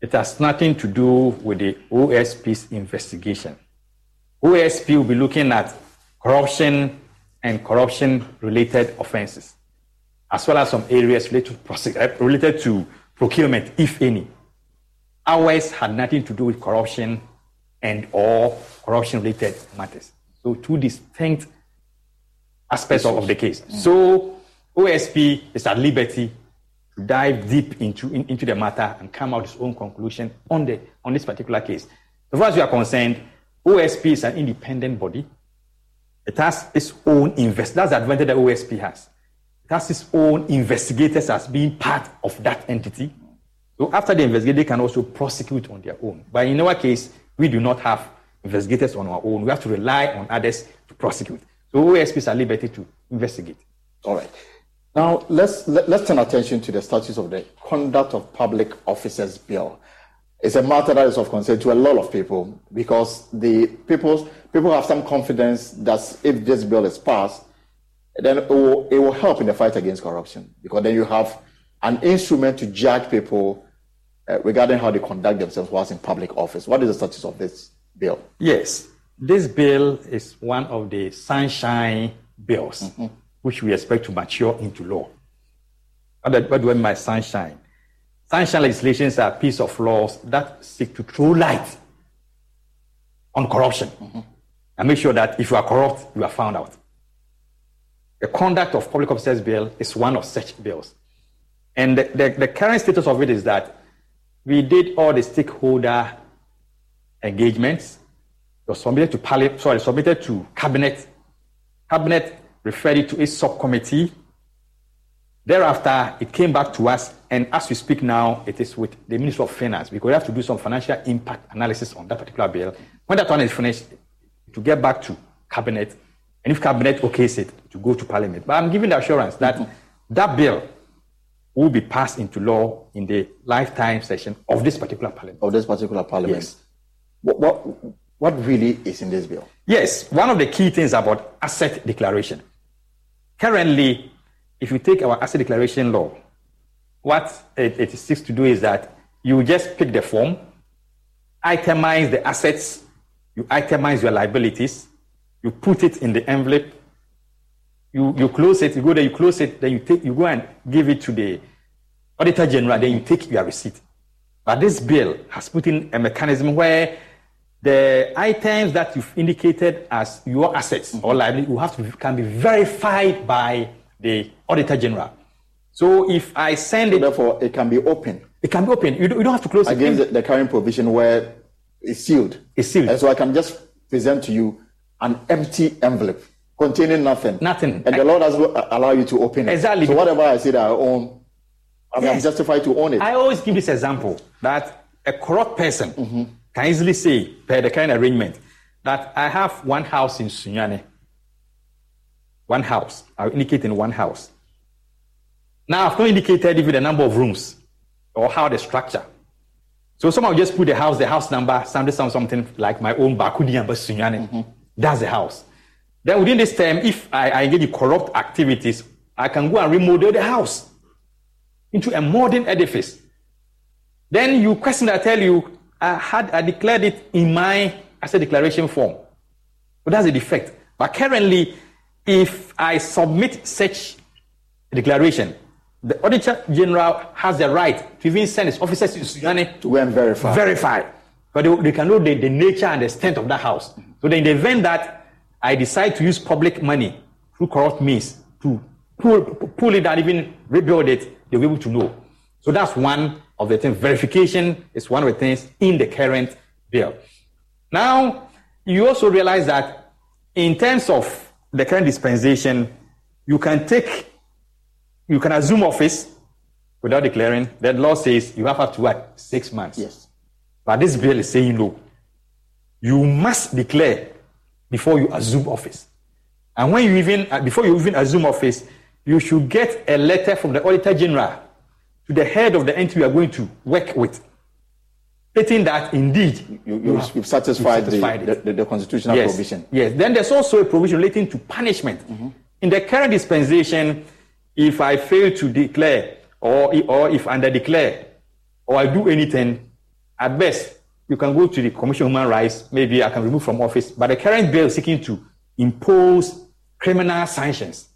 It has nothing to do with the OSP's investigation. OSP will be looking at corruption and corruption related offenses, as well as some areas related to, uh, related to procurement, if any. Ours had nothing to do with corruption and or corruption related matters. So two distinct aspects of, of the case. Mm. So OSP is at liberty to dive deep into, in, into the matter and come out with his own conclusion on, the, on this particular case. As far as we are concerned, OSP is an independent body. It has its own invest. That's the advantage that OSP has. It has its own investigators as being part of that entity. So after the investigate, they can also prosecute on their own. But in our case, we do not have investigators on our own. We have to rely on others to prosecute. So OSPs are liberty to investigate. All right. Now let's let, us let us turn attention to the status of the Conduct of Public Officers Bill. It's a matter that is of concern to a lot of people because the people people have some confidence that if this bill is passed, then it will, it will help in the fight against corruption because then you have an instrument to judge people uh, regarding how they conduct themselves whilst in public office. What is the status of this bill? Yes, this bill is one of the sunshine bills, mm-hmm. which we expect to mature into law. What do I mean by sunshine? Sunshine legislations are a piece of laws that seek to throw light on corruption mm-hmm. and make sure that if you are corrupt, you are found out. The Conduct of Public Officers Bill is one of such bills. And the, the, the current status of it is that we did all the stakeholder engagements. It was submitted to parliament, sorry, submitted to cabinet. Cabinet referred it to a subcommittee. Thereafter, it came back to us, and as we speak now, it is with the Minister of Finance because we have to do some financial impact analysis on that particular bill. When that one is finished, to get back to cabinet, and if cabinet okays it, to go to parliament. But I'm giving the assurance that mm-hmm. that bill will be passed into law in the lifetime session of this particular parliament. Of this particular parliament. Yes. What, what, what really is in this bill? Yes, one of the key things about asset declaration. Currently, if you take our asset declaration law, what it, it seeks to do is that you just pick the form, itemize the assets, you itemize your liabilities, you put it in the envelope, you, you close it, you go there, you close it, then you take, you go and give it to the auditor general, then you take your receipt. But this bill has put in a mechanism where the items that you've indicated as your assets or liability will have to can be verified by the auditor general. So if I send so it, therefore it can be open. It can be open. You don't, you don't have to close against it against the, current provision where it's sealed. It's sealed, and so I can just present to you an empty envelope containing nothing. Nothing. And the Lord has allow you to open it. Exactly. So whatever I say that I own, I mean, yes. I'm justified to own it. I always give this example that a corrupt person mm-hmm. can easily say, per the kind arrangement, that I have one house in Sunyani. One house. I'll indicate in one house. Now, I've not indicated even the number of rooms or how the structure. So someone just put the house, the house number, something, something like my own Bakudi and Sunyani. Mm-hmm. That's the house. Then within this time, if I, I engage in corrupt activities, I can go and remodel the house into a modern edifice. Then you question, I tell you, I had I declared it in my asset declaration form. But that's a defect. But currently, if I submit such a declaration, the Auditor General has the right to even send his officers to Sunyani to go and verify. Verify. But they, they can know the, the nature and the extent of that house. So in the event that I decide to use public money through corrupt means to pull, pull it and even rebuild it, they'll be able to know. So that's one of the things. Verification is one of the things in the current bill. Now, you also realize that in terms of the current dispensation, you can take, you can assume office without declaring. That law says you have up to what? Six months. Yes. But this bill is saying no. You must declare before you assume office. And when you even, uh, before you even assume office, you should get a letter from the Auditor General to the head of the entity you are going to work with, stating that indeed you, you, have satisfied, satisfied the, the, the, constitutional yes. provision. Yes. Then there's also a provision relating to punishment. Mm-hmm. In the current dispensation, if I fail to declare, or, or if under declare, or I do anything, at best, you can go to the Commission on Human Rights, maybe I can remove from office. But the current bill is seeking to impose criminal sanctions.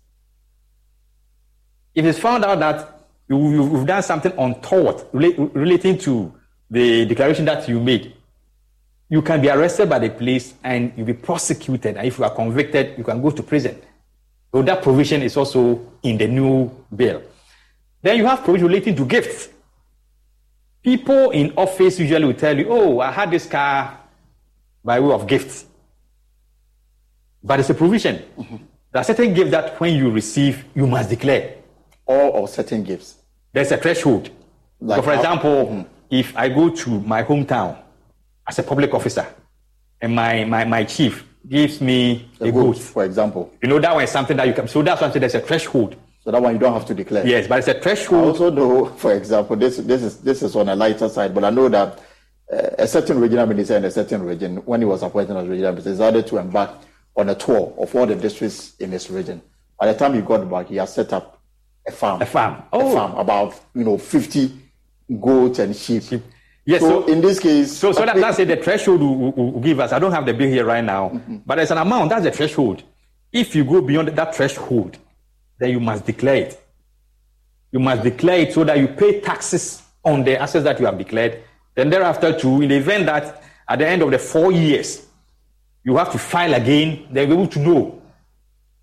If it's found out that you, have done something untoward relating to the declaration that you made, you can be arrested by the police and you'll be prosecuted. And if you are convicted, you can go to prison. So that provision is also in the new bill. Then you have provision relating to gifts. People in office usually will tell you, oh, I had this car by way of gifts. But it's a provision. Mm-hmm. There are certain gifts that when you receive, you must declare. All or certain gifts. There's a threshold. Like so for example, mm-hmm. If I go to my hometown as a public officer and my, my, my chief gives me a, a goat, for example. You know, that one is something that you can, so that's why there's a threshold. So that one you don't have to declare. Yes, but it's a threshold. I also know, for example, this this is this is on a lighter side, but I know that uh, a certain regional minister in a certain region, when he was appointed as regional minister, decided to embark on a tour of all the districts in his region. By the time he got back, he had set up a farm. A farm. Oh. A farm about you know fifty goats and sheep. sheep. Yes. So, so, in this case, so so that, that's it. The threshold will, will, will, give us. I don't have the bill here right now, mm-hmm. but there's an amount. That's the threshold. If you go beyond that threshold, then you must declare it. You must declare it so that you pay taxes on the assets that you have declared. Then thereafter, too, in the event that at the end of the four years, you have to file again, they'll be able to know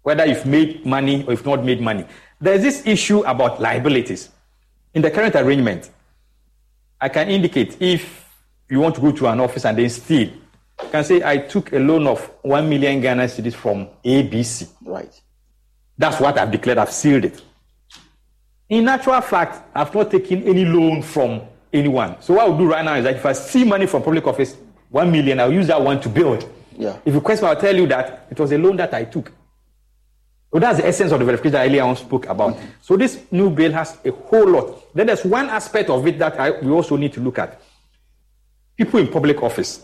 whether you've made money or you've not made money. There's this issue about liabilities. In the current arrangement, I can indicate if you want to go to an office and then steal, you can say, I took a loan of 1 million Ghana cedis from ABC. Right. That's what I've declared. I've sealed it. In actual fact, I've not taken any loan from anyone. So what I'll do right now is that if I see money from public office, one million, I'll use that one to build. Yeah. If you question, I'll tell you that it was a loan that I took. So that's the essence of the verification that earlier on spoke about. Mm-hmm. So this new bill has a whole lot. Then there's one aspect of it that I, we also need to look at. People in public office,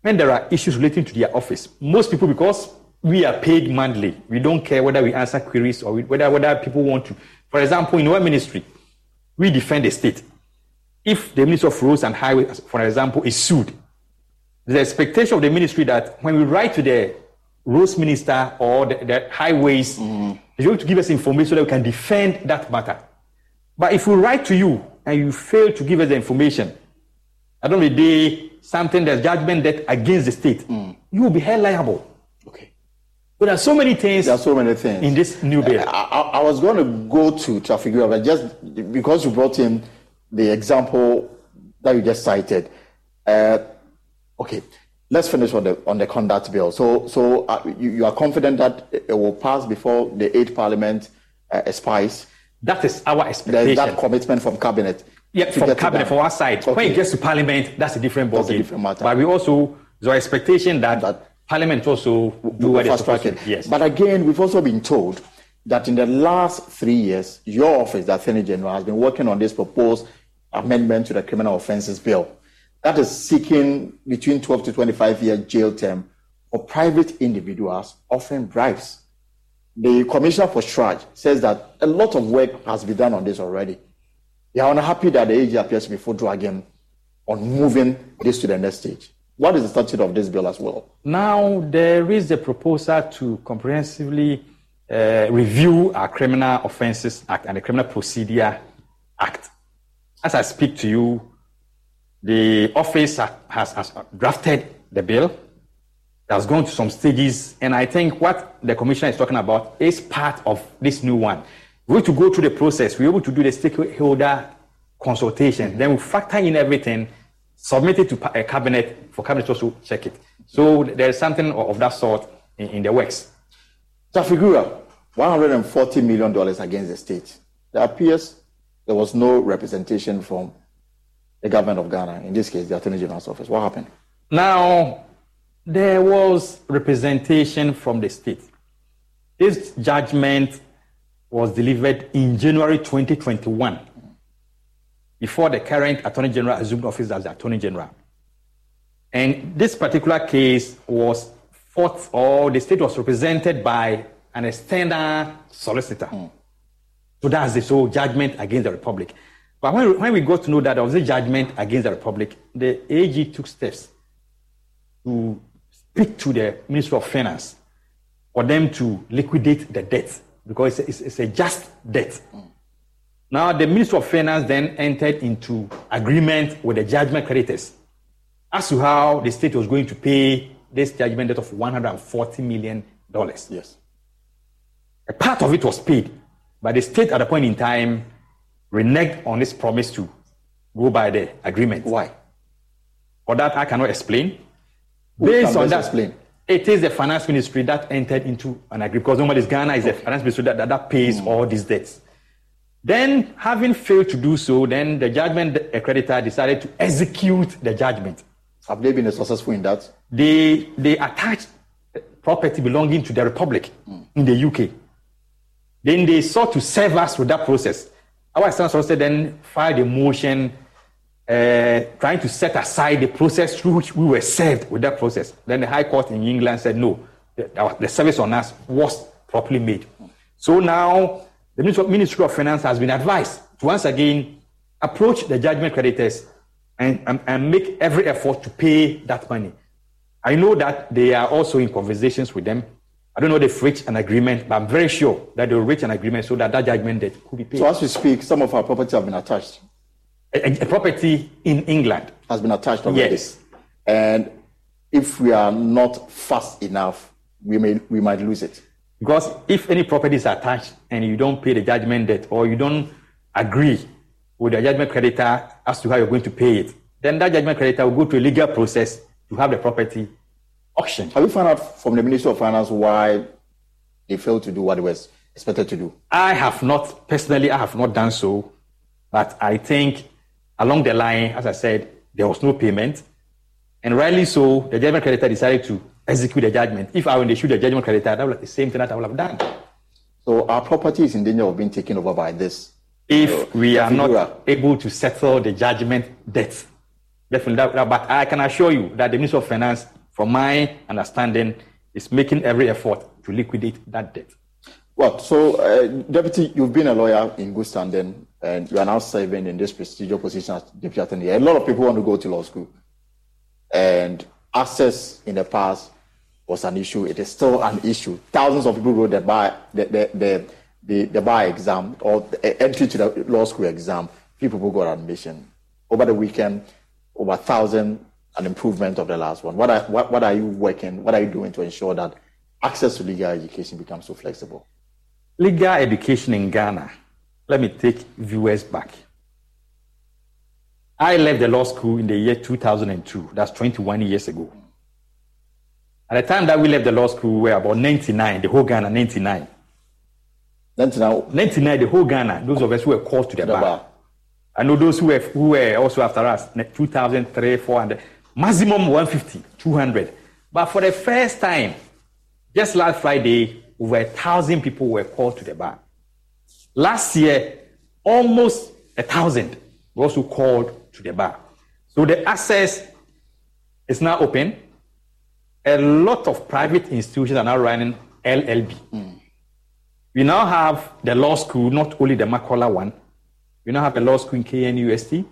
when there are issues relating to their office, most people, because we are paid monthly. We don't care whether we answer queries or whether, whether people want to. For example, in our ministry, we defend the state. If the Minister of Roads and Highways, for example, is sued, the expectation of the ministry that when we write to the roads minister or the, the highways, mm. is going to give us information so that we can defend that matter. But if we write to you and you fail to give us the information, at the end of the day, something that's judgment debt against the state, mm. you will be held liable. Okay. But there are so many things. There are so many things in this new bill. I, I, I was going to go to Trafigura, but just because you brought in the example that you just cited. Uh, okay, let's finish on the on the conduct bill. So, so uh, you, you, are confident that it will pass before the eighth parliament uh, expires. That is our expectation. There's that commitment from cabinet. Yeah, from cabinet from our side. Okay. When it gets to parliament, that's a different ballgame. That's a different matter. But we also there's expectation that, that Parliament also do what fast track it. Yes. But again, we've also been told that in the last three years, your office, the Attorney General, has been working on this proposed amendment to the Criminal Offences Bill that is seeking between 12 to 25 year jail term for private individuals offering bribes. The Commissioner for CHRAJ says that a lot of work has been done on this already. They are unhappy that the AG appears to be full dragging on moving this to the next stage. What is the statute of this bill as well? Now, there is a proposal to comprehensively uh, review our Criminal Offences Act and the Criminal Procedure Act. As I speak to you, the office has, has drafted the bill. Has gone to some stages, and I think what the commissioner is talking about is part of this new one. We're to go through the process. We're able to do the stakeholder consultation. Then we factor in everything submit it to a cabinet for cabinet also check it. So there's something of that sort in, in the works. Trafigura, $140 million against the state. It appears there was no representation from the government of Ghana, in this case, the Attorney General's office. What happened? Now, there was representation from the state. This judgment was delivered in January 2021 before the current Attorney General assumed office as the Attorney General. And this particular case was fought, or the state was represented by an external solicitor. Mm. So that's the sole judgment against the Republic. But when, we, when we got to know that there was a judgment against the Republic, the AG took steps to speak to the Ministry of Finance for them to liquidate the debt because it's, it's a just debt. Mm. Now, the Minister of Finance then entered into agreement with the judgment creditors as to how the state was going to pay this judgment debt of $140 million. Yes. A part of it was paid, but the state at a point in time reneged on its promise to go by the agreement. Why? For that, I cannot explain. Who Based on that, explain? it is the finance ministry that entered into an agreement because normally Ghana is the finance ministry that, that, that pays Hmm. all these debts. Then, having failed to do so, then the judgment creditor decided to execute the judgment. Have they been successful in that? They they attached property belonging to the republic in the UK. Then they sought to serve us with that process. Our external solicitor then filed a motion uh, trying to set aside the process through which we were served with that process. Then the High Court in England said no, the, the service on us was properly made. So now the Ministry of, Ministry of Finance has been advised to once again approach the judgment creditors and, and, and make every effort to pay that money. I know that they are also in conversations with them. I don't know if they've reached an agreement, but I'm very sure that they'll reach an agreement so that that judgment debt could be paid. So as we speak, some of our property have been attached. a, a property in England has been attached already. Yes. And if we are not fast enough, we may we might lose it. Because if any property is attached and you don't pay the judgment debt or you don't agree with the judgment creditor as to how you're going to pay it, then that judgment creditor will go to a legal process to have the property auctioned. Have you found out from the Ministry of Finance why they failed to do what they were expected to do? I have not, personally, I have not done so, but I think along the line, as I said, there was no payment. And rightly so, the judgment creditor decided to execute the judgment. If I were in the shoe the judgment creditor, that would be the same thing that I would have done. So our property is in danger of being taken over by this. If we are Figura. not able to settle the judgment debt. Definitely. That, but I can assure you that the Ministry of Finance, from my understanding, is making every effort to liquidate that debt. Well, so uh, Deputy, you've been a lawyer in good standing, and you are now serving in this prestigious position as Deputy Attorney. A lot of people want to go to law school, and access in the past was an issue. It is still an issue. Thousands of people wrote the bar, the the the, the, the bar exam or the entry to the law school exam. Few people got admission over the weekend. Over a thousand, an improvement of the last one. What are what, what are you working? What are you doing to ensure that access to legal education becomes so flexible? Legal education in Ghana. Let me take viewers back. I left the law school in the year 2002. That's 21 years ago. At the time that we left the law school, we were about 99, the whole Ghana, 99. 99, 99 the whole Ghana, those of us who were called to the, bar. I know those who were, who were also after us, 2003, 400, maximum 150, 200. But for the first time, just last Friday, over a thousand people were called to the bar. Last year, almost a thousand were also called to the bar. So the access is now open. A lot of private institutions are now running LLB. We now have the law school, not only the Makola one. We now have a law school in KNUST,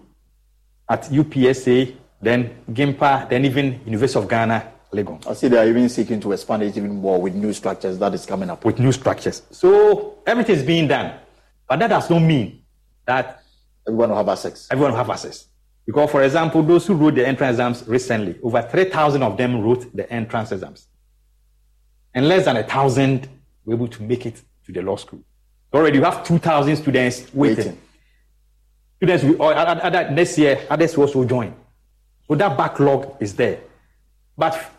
at UPSA, then GIMPA, then even University of Ghana, Legon. I see they are even seeking to expand it even more with new structures that is coming up. With new structures. So everything is being done. But that does not mean that everyone will have access. Everyone will have access. Because, for example, those who wrote the entrance exams recently, over 3,000 of them wrote the entrance exams. And less than a thousand were able to make it to the law school. Already you have 2,000 students waiting. Waiting. Students, will, or, other- other- next year, others will also join. So that backlog is there. But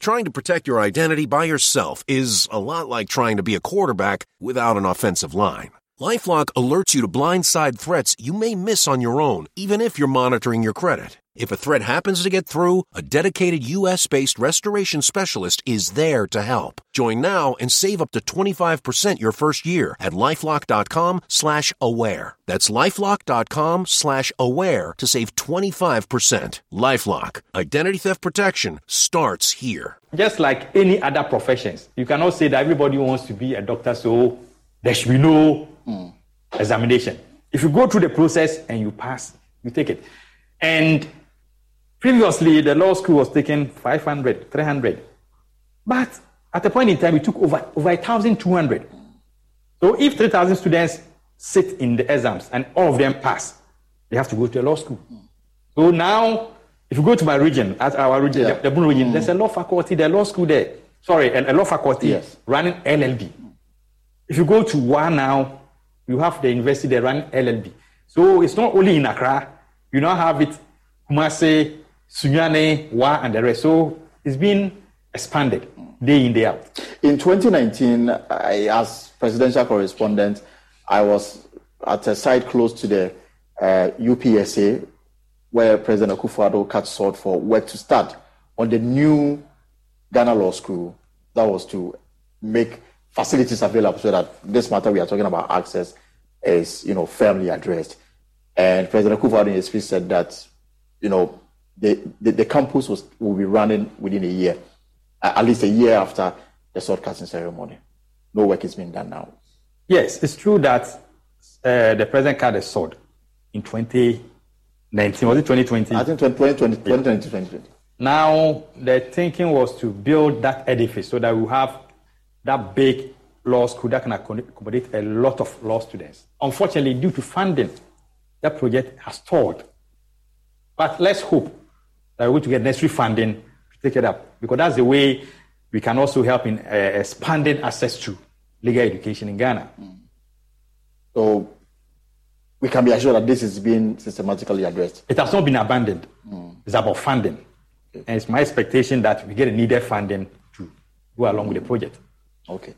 Trying to protect your identity by yourself is a lot like trying to be a quarterback without an offensive line. Lifelock alerts you to blindside threats you may miss on your own, even if you're monitoring your credit. If a threat happens to get through, a dedicated U.S.-based restoration specialist is there to help. Join now and save up to 25% your first year at lifelock.com slash aware. That's lifelock.com slash aware to save 25%. LifeLock. Identity theft protection starts here. just like any other professions, you cannot say that everybody wants to be a doctor, so there should be no hmm. examination. If you go through the process and you pass, you take it. And previously, the law school was taking 500, 300. But at a point in time, we took over, over 1,200. So if 3,000 students sit in the exams and all of them pass, they have to go to a law school. So now, if you go to my region, at our region, Yeah. the, the Bono region, Mm. there's a law faculty, the law school there. Sorry, a, a law faculty Yes. running LLB. If you go to WA now, you have the university there running LLB. So it's not only in Accra, you now have it Kumasi, Sunyani, WA, and the rest. So it's been expanded day in, day out. In 2019, I, as presidential correspondent, I was at a site close to the uh, UPSA where President Akufo-Addo cut short for work to start on the new Ghana Law School. That was to make facilities available so that this matter we are talking about access is, you know, firmly addressed. And President Akufo-Addo in his speech said that, you know, the, the, the campus was, will be running within a year, at least a year after the sword casting ceremony. No work is being done now. Yes, it's true that uh, the president cut a sword in 2019. Was it 2020? I think 2020, 2020, 2020. Now, the thinking was to build that edifice so that we have that big law school that can accommodate a lot of law students. Unfortunately, due to funding, that project has stalled. But let's hope that we're going to get necessary funding to take it up because that's the way we can also help in uh, expanding access to legal education in Ghana. So we can be assured that this is being systematically addressed. It has not been abandoned. It's about funding. And it's my expectation that we get the needed funding to go along with the project. Okay.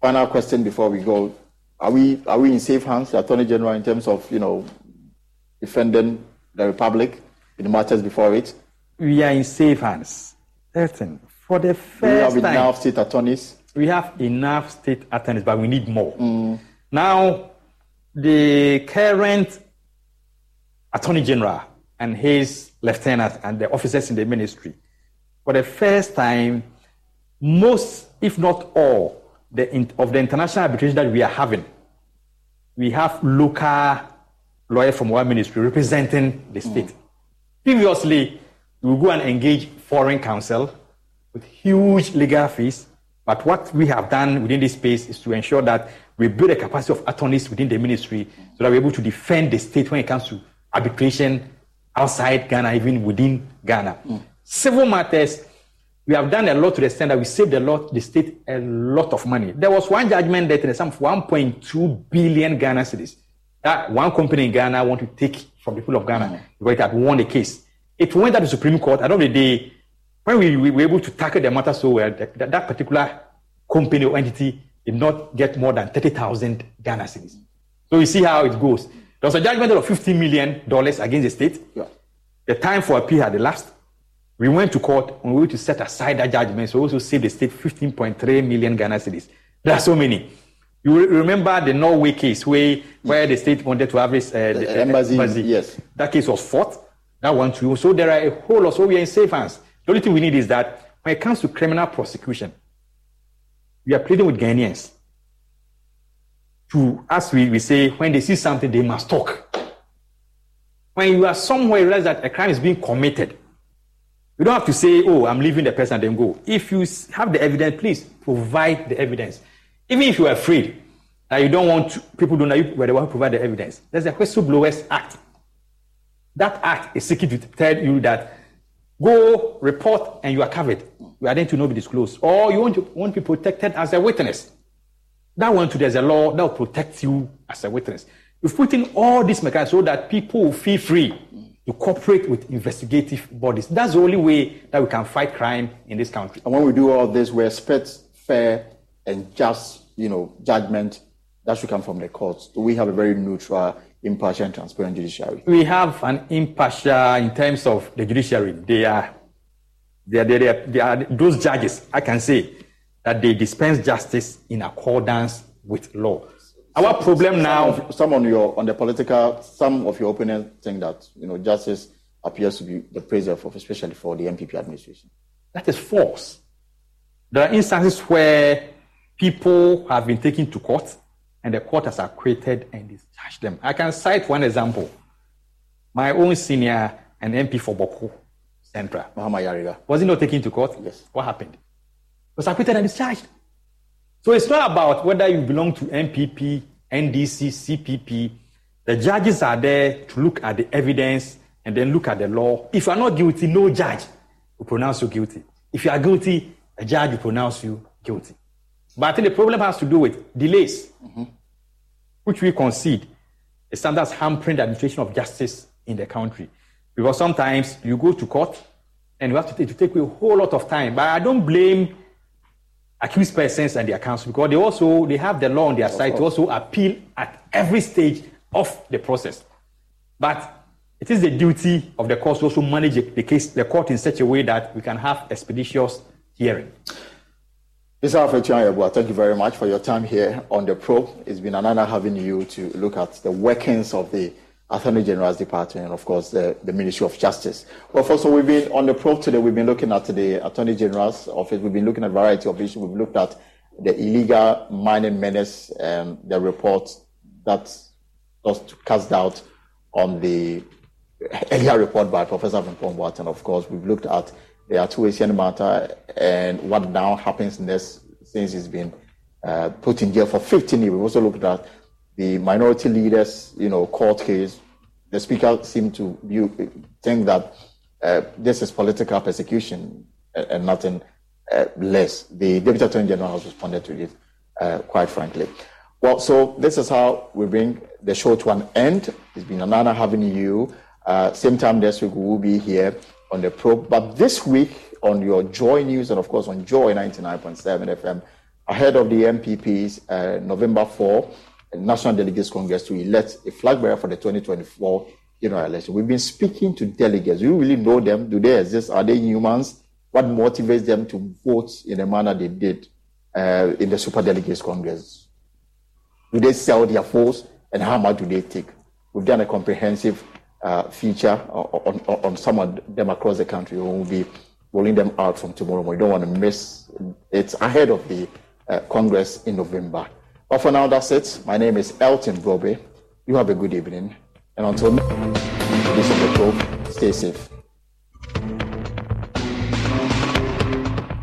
Final question before we go. Are we are we in safe hands, the Attorney General, in terms of, you know, defending the Republic in the matters before it? We are in safe hands. Certain. For the Do we have first time, enough state attorneys? we have enough state attorneys, but we need more. Mm. Now, the current attorney general and his lieutenants and the officers in the ministry, for the first time, most, if not all, the, of the international arbitration that we are having, we have local lawyer from our ministry representing the state. Mm. Previously, we go and engage foreign counsel with huge legal fees. But what we have done within this space is to ensure that we build a capacity of attorneys within the ministry so that we're able to defend the state when it comes to arbitration outside Ghana, even within Ghana. Hmm. Civil matters, we have done a lot to the extent that we saved a lot, the state a lot of money. There was one judgment that in the sum of 1.2 billion Ghana cedis that one company in Ghana want to take from the people of Ghana hmm. because it had won the case. It went to the Supreme Court. At the end of the day, when we, we were able to tackle the matter so well, that, that, that particular company or entity did not get more than 30,000 Ghana cedis. So you see how it goes. There was a judgment of $50 million against the state. Yeah. The time for appeal had elapsed. We went to court and we were to set aside that judgment. So we also save the state 15.3 million Ghana cedis. There are so many. You remember the Norway case where, where the state wanted to have this, uh, the, The embassy, yes. That case was fought. That one too. So there are a whole lot. So we are in safe hands. The only thing we need is that when it comes to criminal prosecution, we are pleading with Ghanaians to, as we, we say, when they see something, they must talk. When you are somewhere, you realize that a crime is being committed. You don't have to say, oh, I'm leaving the person and then go. If you have the evidence, please provide the evidence. Even if you are afraid that you don't want to, people don't know you were the one who provide the evidence. There's a Whistleblowers Act. That act is seeking to tell you that go report and you are covered. Your identity will not be disclosed. Or you want to want to be protected as a witness. That one too, there's a law that will protect you as a witness. We've put in all these mechanisms so that people will feel free to cooperate with investigative bodies. That's the only way that we can fight crime in this country. And when we do all this, we expect fair and just, you know, judgment that should come from the courts. We have a very neutral, impartial, and transparent judiciary? We have an impartial in terms of the judiciary. They are, they are, they are, they are those judges, I can say, that they dispense justice in accordance with law. Our problem now. Some, of, some on your on the political, some of your opponents think that you know justice appears to be the praiser of, especially for the NPP administration. That is false. There are instances where people have been taken to court and the court has acquitted and discharged them. I can cite one example. My own senior and MP for Bawku Central, Mahama Ayariga, was he not taken to court? Yes. What happened? Was acquitted and discharged. So it's not about whether you belong to NPP, NDC, CPP. The judges are there to look at the evidence and then look at the law. If you are not guilty, no judge will pronounce you guilty. If you are guilty, a judge will pronounce you guilty. But I think the problem has to do with delays, mm-hmm. which we concede is sometimes hampering the administration of justice in the country. Because sometimes you go to court and you have to take, to take a whole lot of time. But I don't blame accused persons and their counsel because they also they have the law on their of side course. to also appeal at every stage of the process. But it is the duty of the court to also manage the case, the court in such a way that we can have expeditious hearing. Mr. Alfred Tuah-Yeboah, thank you very much for your time here on the probe. It's been an honor having you to look at the workings of the Attorney General's Department and, of course, the, the Ministry of Justice. Well, first of all, we've been on the probe today. We've been looking at the Attorney General's office. We've been looking at a variety of issues. We've looked at the illegal mining menace, and the report that was cast out on the earlier report by Professor Frimpong and of course, we've looked at the Ato Essien matter and what now happens next since he's been uh, put in jail for 15 years. We've also looked at the minority leaders, you know, court case. The speaker seemed to think that uh, this is political persecution and, and nothing uh, less. The Deputy Attorney General has responded to it, uh, quite frankly. Well, so this is how we bring the show to an end. It's been an honor having you. Uh, same time next week, we will be here on the probe. But this week, on your Joy News and, of course, on Joy 99.7 FM, ahead of the NPP's uh, November 4 National Delegates Congress to elect a flag bearer for the 2024 general election. We've been speaking to delegates. Do you really know them? Do they exist? Are they humans? What motivates them to vote in the manner they did uh, in the Super Delegates Congress? Do they sell their votes? And how much do they take? We've done a comprehensive uh, feature on, on, on, some of them across the country. We will be rolling them out from tomorrow. We don't want to miss it ahead of the uh, Congress in November. But for now, that's it. My name is Elton Brobe. You have a good evening. And until next probe, stay safe.